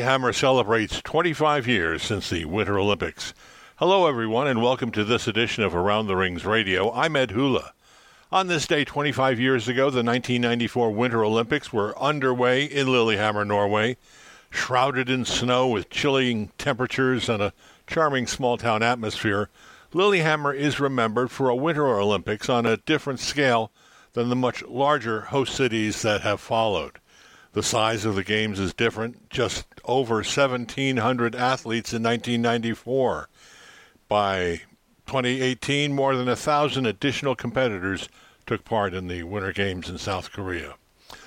Lillehammer celebrates 25 years since the Winter Olympics. Hello, everyone, and welcome to this edition of Around the Rings Radio. I'm Ed Hula. On this day 25 years ago, the 1994 Winter Olympics were underway in Lillehammer, Norway. Shrouded in snow with chilling temperatures and a charming small town atmosphere, Lillehammer is remembered for a Winter Olympics on a different scale than the much larger host cities that have followed. The size of the games is different, just over 1,700 athletes in 1994. By 2018, more than a thousand additional competitors took part in the Winter Games in South Korea.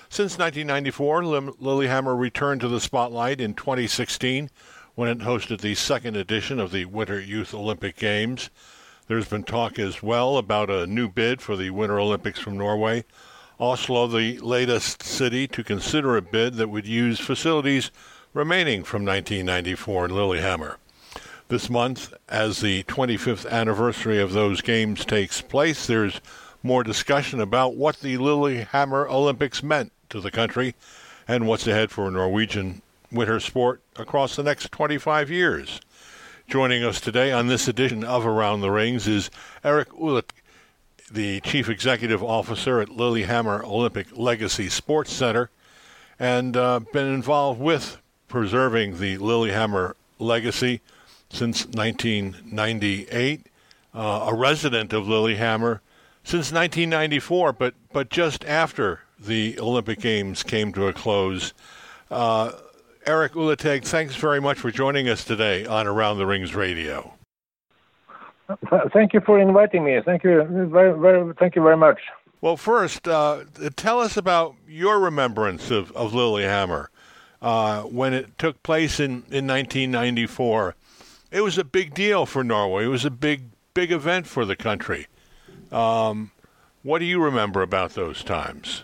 Since 1994, Lim- Lillehammer returned to the spotlight in 2016 when it hosted the second edition of the Winter Youth Olympic Games. There's been talk as well about a new bid for the Winter Olympics from Norway. Oslo, the latest city to consider a bid that would use facilities remaining from 1994 in Lillehammer. This month, as the 25th anniversary of those games takes place, there's more discussion about what the Lillehammer Olympics meant to the country and what's ahead for Norwegian winter sport across the next 25 years. Joining us today on this edition of Around the Rings is Eric Ullett, the Chief Executive Officer at Lillehammer Olympic Legacy Sports Center, and uh, been involved with preserving the Lillehammer legacy since 1998, uh, a resident of Lillehammer since 1994, but, but just after the Olympic Games came to a close. Uh, Erik Uleteig, thanks very much for joining us today on Around the Rings Radio. Thank you for inviting me. Thank you very, very, thank you very much. Well, first, uh, tell us about your remembrance of, of Lillehammer uh, when it took place in, in 1994 it was a big deal for Norway. It was a big, big event for the country. Um, what do you remember about those times?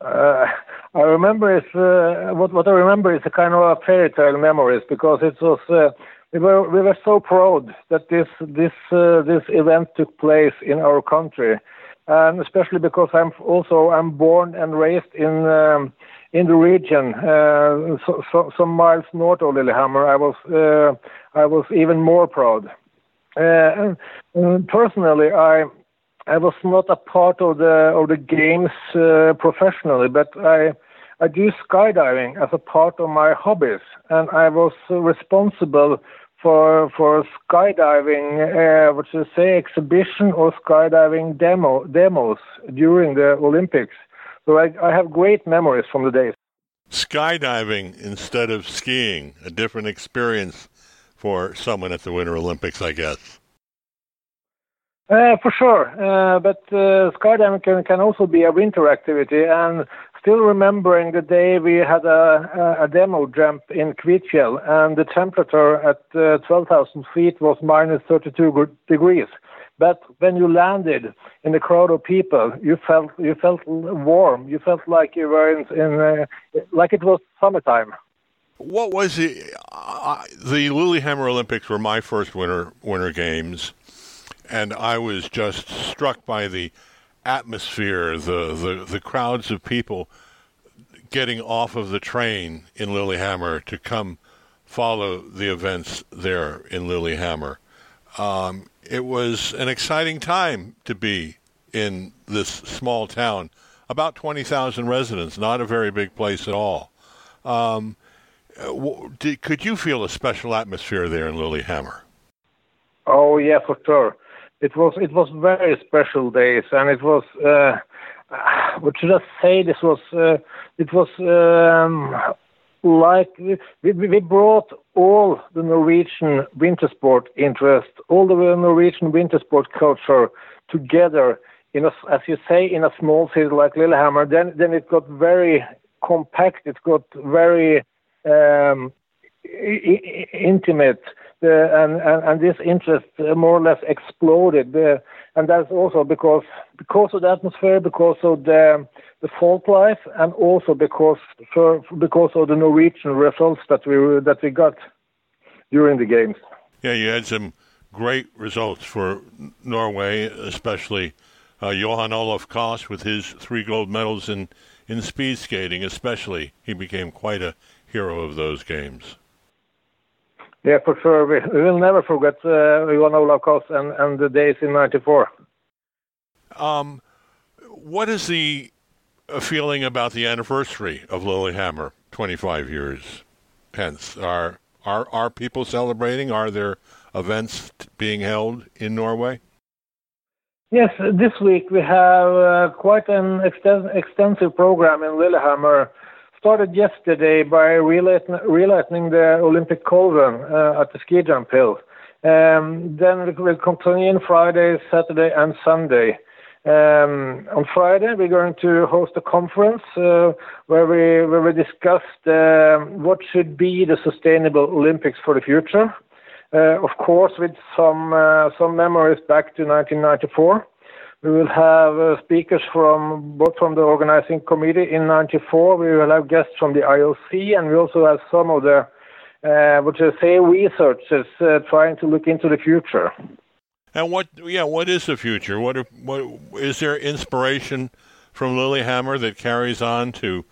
Uh, I remember is uh, what what I remember is a kind of a fairy tale memories because it was uh, we were we were so proud that this this uh, this event took place in our country, and especially because I'm also I'm born and raised in. Um, in the region, uh, so, so, some miles north of Lillehammer, I was uh, I was even more proud. Uh, personally, I I was not a part of the of the games uh, professionally, but I I do skydiving as a part of my hobbies, and I was responsible for for skydiving, uh, what should I say, exhibition or skydiving demo demos during the Olympics. So I, I have great memories from the days. Skydiving instead of skiing, a different experience for someone at the Winter Olympics, I guess. Uh, for sure, uh, but uh, skydiving can, can also be a winter activity. And still remembering the day we had a, a, demo jump in Kvitfjell, and the temperature at uh, 12,000 feet was minus 32 degrees. But when you landed in a crowd of people, you felt you felt warm. You felt like you were in, in uh, like it was summertime. What was the uh, the Lillehammer Olympics were my first winter winter games, and I was just struck by the atmosphere, the the, the crowds of people getting off of the train in Lillehammer to come follow the events there in Lillehammer. Um, it was an exciting time to be in this small town, about 20,000 residents, not a very big place at all. Um, did, could you feel a special atmosphere there in Lillehammer? Oh yeah, for sure. It was it was very special days, and it was uh, what should I say? This was uh, it was um, like we, we brought all the Norwegian winter sport interest, all the Norwegian winter sport culture together in a, as you say, in a small city like Lillehammer. Then then it got very compact. It got very um, intimate, uh, and, and, and this interest more or less exploded. Uh, and that's also because because of the atmosphere, because of the the folk life, and also because for, because of the Norwegian results that we that we got during the games. Yeah, you had some great results for Norway, especially uh, Johan Olav Koss with his three gold medals in in speed skating. Especially, he became quite a hero of those games. Yeah, for sure. We, we will never forget uh, Johan Olav Koss and, and the days in '94. Um, what is the uh, feeling about the anniversary of Lillehammer, 25 years hence? Are are are people celebrating? Are there events being held in Norway? Yes, this week we have uh, quite an exten- extensive program in Lillehammer. Started yesterday by relighting the Olympic cauldron uh, at the ski jump hill. Um, then we will continue on Friday, Saturday, and Sunday. Um, on Friday, we're going to host a conference uh, where we where we discussed uh, what should be the sustainable Olympics for the future. Uh, of course, with some uh, some memories back to 1994. We will have uh, speakers from both from the organizing committee in '94. We will have guests from the IOC, and we also have some of the uh, what you say researchers uh, trying to look into the future. And what, yeah, what is the future? What, what is there inspiration from Lillehammer that carries on to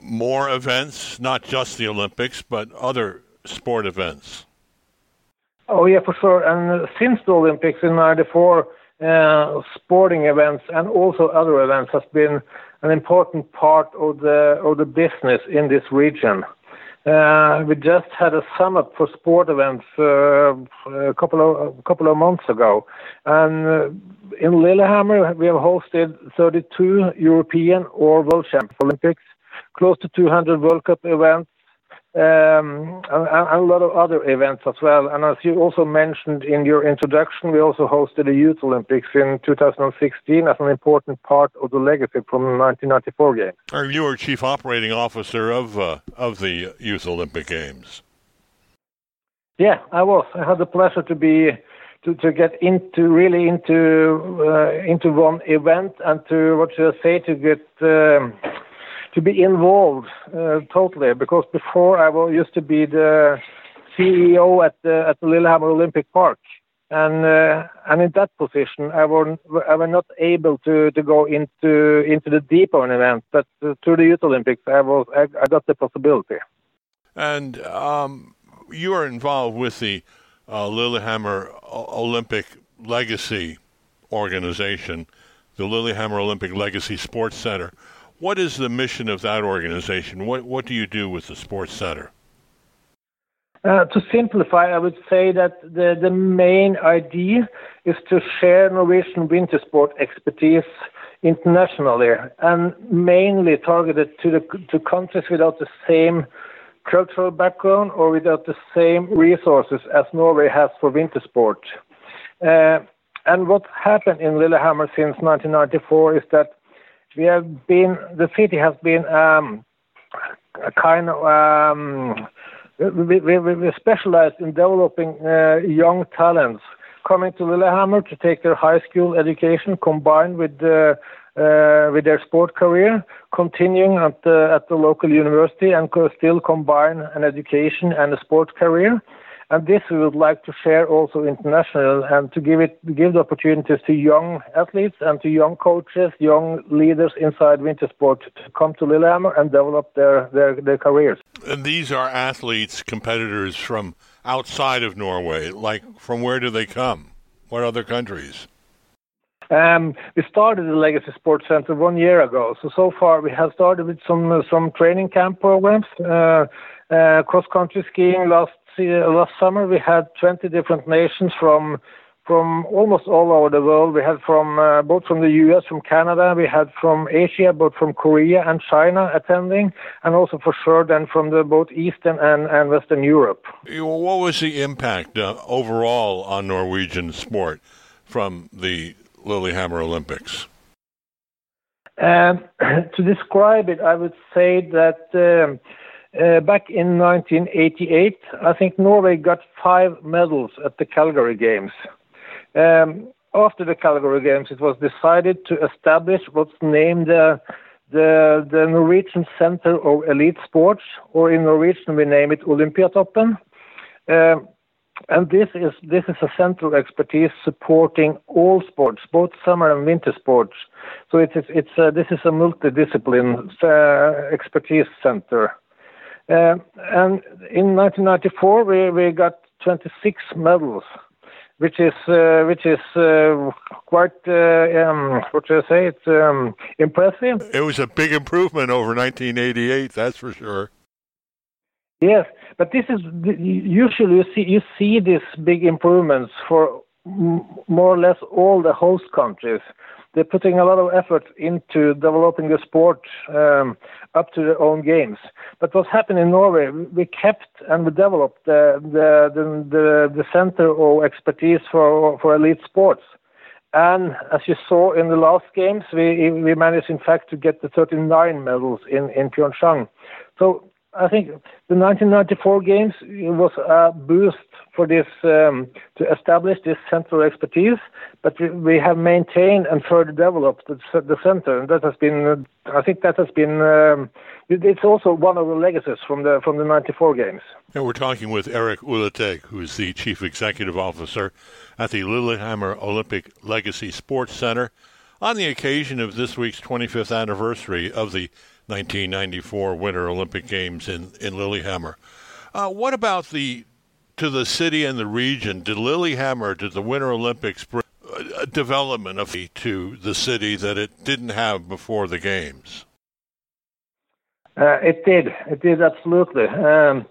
more events, not just the Olympics, but other sport events? Oh yeah, for sure. And since the Olympics in '94, uh, sporting events and also other events has been an important part of the of the business in this region. Uh, we just had a summit for sport events uh, a couple of a couple of months ago, and uh, in Lillehammer we have hosted 32 European or World Champions Olympics, close to 200 World Cup events, um, and, and, a lot of other events as well. And as you also mentioned in your introduction, we also hosted the Youth Olympics in 2016 as an important part of the legacy from the 1994 Games. Are you were chief operating officer of uh, of the Youth Olympic Games? Yeah, I was. I had the pleasure to be to, to get into really into uh, into one event and to what should I say to get. Um, to be involved uh, totally because before I was, used to be the CEO at the at the Lillehammer Olympic Park, and uh, and in that position I was I not able to, to go into into the deeper event, but uh, through the Youth Olympics I was I, I got the possibility. And um, you are involved with the uh, Lillehammer Olympic Legacy organization, the Lillehammer Olympic Legacy Sports Center. What is the mission of that organization? What what do you do with the Sports Center? Uh, to simplify, I would say that the, the main idea is to share Norwegian winter sport expertise internationally and mainly targeted to the to countries without the same cultural background or without the same resources as Norway has for winter sport. Uh, and what happened in Lillehammer since 1994 is that we have been the city has been um, a kind of um, we, we, we specialized in developing uh, young talents coming to Lillehammer to take their high school education combined with uh, uh, with their sport career, continuing at the at the local university and still combine an education and a sport career. And this we would like to share also internationally and to give it give the opportunities to young athletes and to young coaches, young leaders inside winter sport to come to Lillehammer and develop their, their, their careers. And these are athletes, competitors from outside of Norway. Like, from where do they come? What other countries? Um, we started the Legacy Sports Center one year ago. So so far we have started with some some training camp programs, uh, uh, cross country skiing last last summer we had 20 different nations from from almost all over the world. We had from uh, both from the U.S., from Canada, we had from Asia, both from Korea and China attending, and also for sure then from the both Eastern and, and Western Europe. What was the impact uh, overall on Norwegian sport from the Lillehammer Olympics? Um, to describe it, I would say that. Um, uh, back in 1988, I think Norway got five medals at the Calgary Games. Um, after the Calgary Games, it was decided to establish what's named uh, the, the Norwegian Center of Elite Sports, or in Norwegian we name it Olympiatoppen. Um, and this is this is a center of expertise supporting all sports, both summer and winter sports. So it's it's, uh, this is a multidiscipline uh, expertise center. Uh, and in 1994, we, we got 26 medals, which is uh, which is uh, quite uh, um, what should I say? It's um, impressive. It was a big improvement over 1988, that's for sure. Yes, but this is usually you see you see these big improvements for more or less all the host countries they're putting a lot of effort into developing the sport um, up to their own games. But what's happened in Norway, we kept and we developed the the the, the center of expertise for for elite sports. And as you saw in the last games, we we managed in fact to get the 39 medals in in Pyeongchang. So I think the 1994 games was a boost for this um, to establish this central expertise, but we, we, have maintained and further developed the, the, center, and that has been, I think, that has been. Um, it's also one of the legacies from the from the '94 games. And we're talking with Erik Uleteig, who is the chief executive officer at the Lillehammer Olympic Legacy Sports Center, on the occasion of this week's 25th anniversary of the 1994 Winter Olympic Games in in Lillehammer. Uh, what about the to the city and the region? Did Lillehammer, did the Winter Olympics bring a development of to the city that it didn't have before the games? Uh, it did. It did absolutely. Um,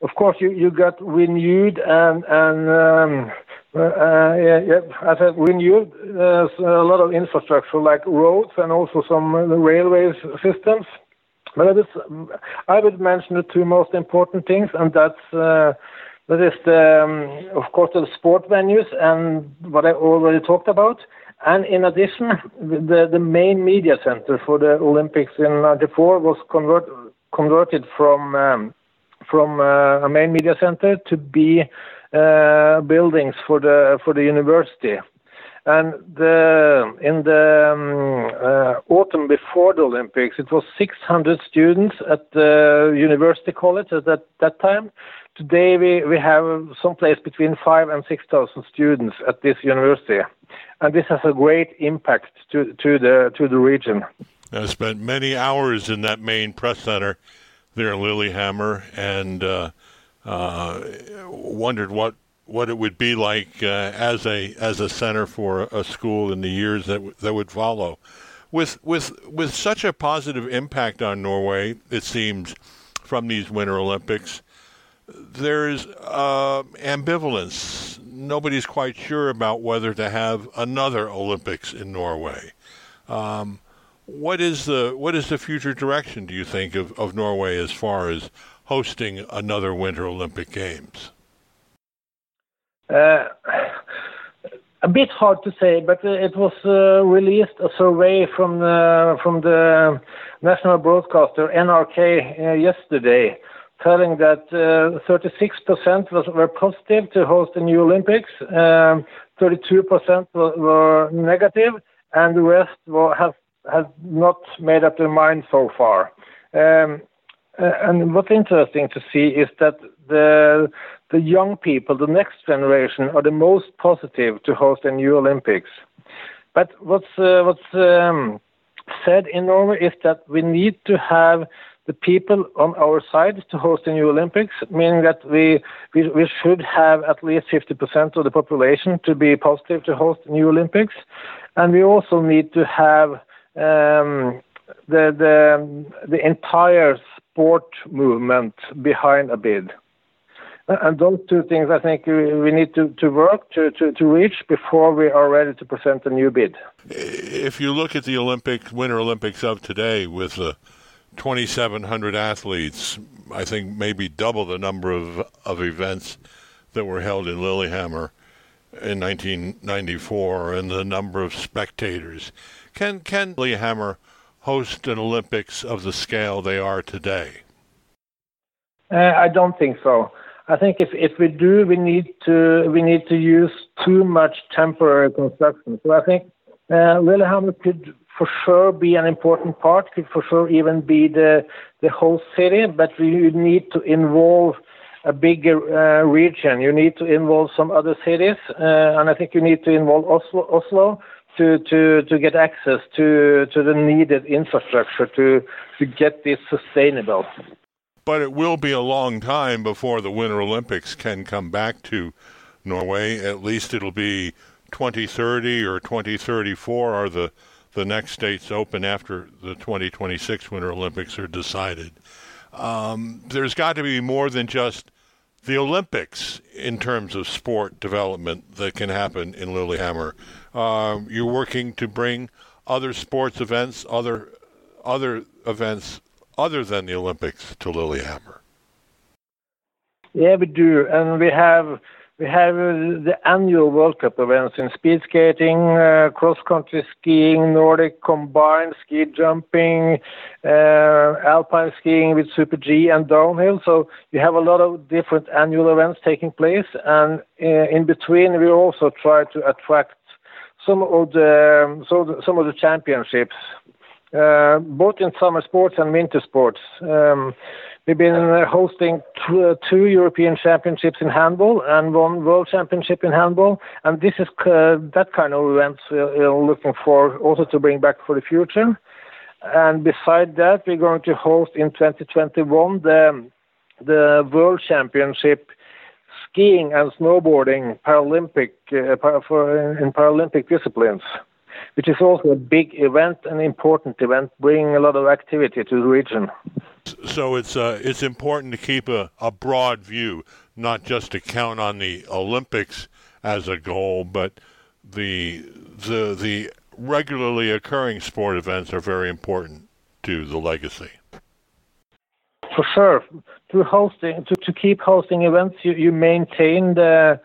of course, you, you got renewed and and um, uh, yeah, yeah, I said renewed uh, a lot of infrastructure like roads and also some railway systems. But I would, I would mention the two most important things, and that's uh, that is the, um, of course, the sport venues and what I already talked about. And in addition, the, the main media center for the Olympics in '94 was convert, converted from um, from uh, a main media center to be uh, buildings for the for the university. And the, in the um, uh, autumn before the Olympics, it was 600 students at the university college at that, that time. Today we, we have someplace between five and 6,000 students at this university. And this has a great impact to, to, the, to the region. I spent many hours in that main press center there in Lillehammer and uh, wondered what what it would be like uh, as a as a center for a school in the years that w- that would follow. With with with such a positive impact on Norway, it seems, from these Winter Olympics, there's uh, ambivalence. Nobody's quite sure about whether to have another Olympics in Norway. Um, what is the what is the future direction? Do you think of, of Norway as far as hosting another Winter Olympic Games? Uh, a bit hard to say, but uh, it was uh, released a survey from the, from the national broadcaster NRK yesterday, telling that 36% was, were positive to host the new Olympics, um, 32% were, were negative, and the rest were, have have not made up their mind so far. Um, and what's interesting to see is that the the young people, the next generation, are the most positive to host a new Olympics. But what's uh, what's um, said in Norway is that we need to have the people on our side to host the new Olympics, meaning that we, we, we should have at least 50% of the population to be positive to host the new Olympics. And we also need to have um, the, the, the entire sport movement behind a bid. And those two things, I think we need to, to work to, to, to reach before we are ready to present a new bid. If you look at the Olympic Winter Olympics of today, with uh, the 2,700 athletes, I think maybe double the number of, of events that were held in Lillehammer in 1994, and the number of spectators. Can can Lillehammer host an Olympics of the scale they are today? Uh, I don't think so. I think if, if we do, we need to we need to use too much temporary construction. So I think uh, Lillehammer could for sure be an important part, could for sure even be the the whole city, but we need to involve a bigger uh, region. You need to involve some other cities, uh, and I think you need to involve Oslo, Oslo to, to, to get access to, to the needed infrastructure to, to get this sustainable. but it will be a long time before the Winter Olympics can come back to Norway. At least it'll be 2030 or 2034 are the the next states open after the 2026 Winter Olympics are decided. Um, there's got to be more than just the Olympics in terms of sport development that can happen in Lillehammer. Uh, you're working to bring other sports events, other other events other than the Olympics to Lillehammer. Yeah, we do, and we have we have the annual World Cup events in speed skating, uh, cross country skiing, Nordic combined, ski jumping, uh, alpine skiing with Super G and downhill. So you have a lot of different annual events taking place, and uh, in between we also try to attract some of the so the, some of the championships, both in summer sports and winter sports. Um, We've been uh, hosting uh, two European championships in handball and one world championship in handball, and this is uh, that kind of events we're looking for also to bring back for the future. And beside that, we're going to host in 2021 the the world championship skiing and snowboarding Paralympic uh, for, in Paralympic disciplines, which is also a big event, an important event, bringing a lot of activity to the region. So it's uh, it's important to keep a, a broad view, not just to count on the Olympics as a goal, but the the the regularly occurring sport events are very important to the legacy. For sure, to hosting to, to keep hosting events, you, you maintain the,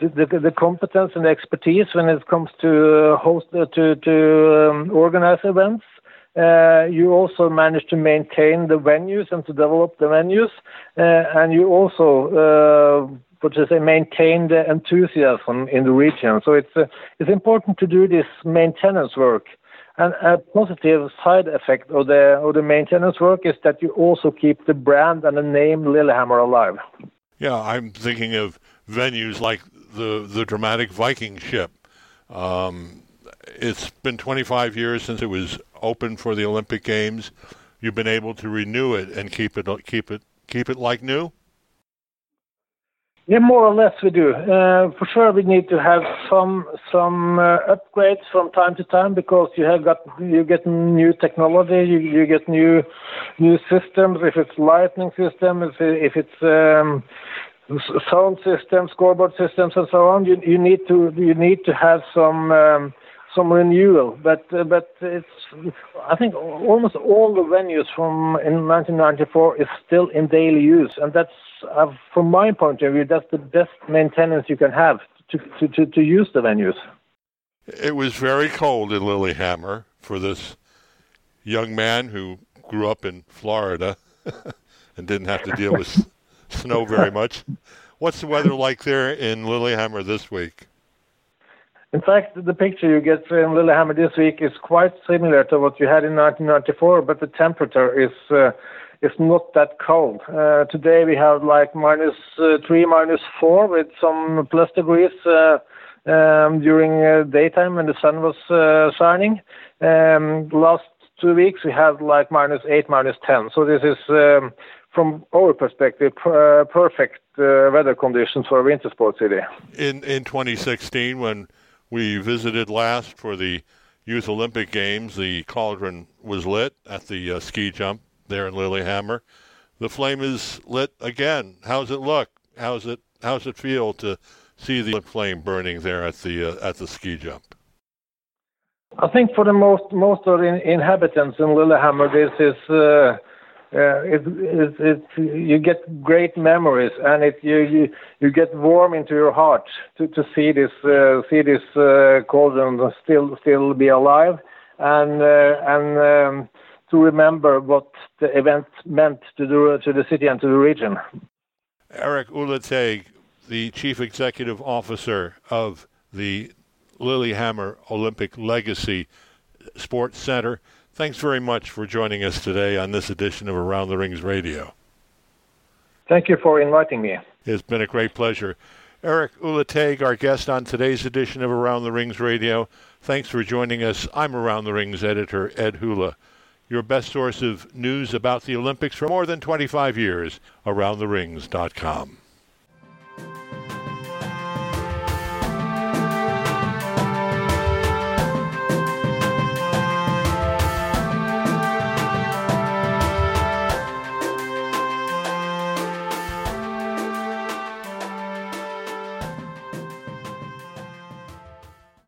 the the competence and expertise when it comes to host to to um, organize events uh, you also manage to maintain the venues and to develop the venues, uh, and you also, uh, what to say, maintain the enthusiasm in the region. So it's it's important to do this maintenance work. And a positive side effect of the of the maintenance work is that you also keep the brand and the name Lillehammer alive. Yeah, I'm thinking of venues like the the dramatic Viking ship. Um, it's been 25 years since it was open for the Olympic Games. You've been able to renew it and keep it keep it keep it like new. Yeah, more or less we do. Uh, for sure, we need to have some some uh, upgrades from time to time because you have got you get new technology, you, you get new new systems. If it's lighting systems, if it's um, sound systems, scoreboard systems, and so on, you you need to you need to have some um, some renewal, but uh, but it's I think almost all the venues from in 1994 is still in daily use, and that's uh, from my point of view that's the best maintenance you can have to to to, to use the venues. It was very cold in Lillehammer for this young man who grew up in Florida and didn't have to deal with snow very much. What's the weather like there in Lillehammer this week? In fact, the picture you get in Lillehammer this week is quite similar to what you had in 1994, but the temperature is uh, is not that cold. Uh, today we have like minus, uh, three, minus four with some plus degrees uh, um, during uh, daytime when the sun was uh, shining. Um, last two weeks we had like minus eight, minus ten. So this is um, from our perspective, uh, perfect uh, weather conditions for a winter sports city. In in 2016, when we visited last for the Youth Olympic Games. The cauldron was lit at the uh, ski jump there in Lillehammer. The flame is lit again. How's it look? How's it how's it feel to see the flame burning there at the uh, at the ski jump? I think for the most most of the inhabitants in Lillehammer, this is uh, it, it, it, you get great memories and it you, you you get warm into your heart to, to see this uh, see this uh, cauldron still still be alive and uh, and um, to remember what the event meant to the to the city and to the region. Erik Uleteig, the chief executive officer of the Lillehammer Olympic Legacy Sports Center. Thanks very much for joining us today on this edition of Around the Rings Radio. Thank you for inviting me. It's been a great pleasure. Erik Uleteig, our guest on today's edition of Around the Rings Radio. Thanks for joining us. I'm Around the Rings editor Ed Hula. your best source of news about the Olympics for more than 25 years, aroundtherings.com.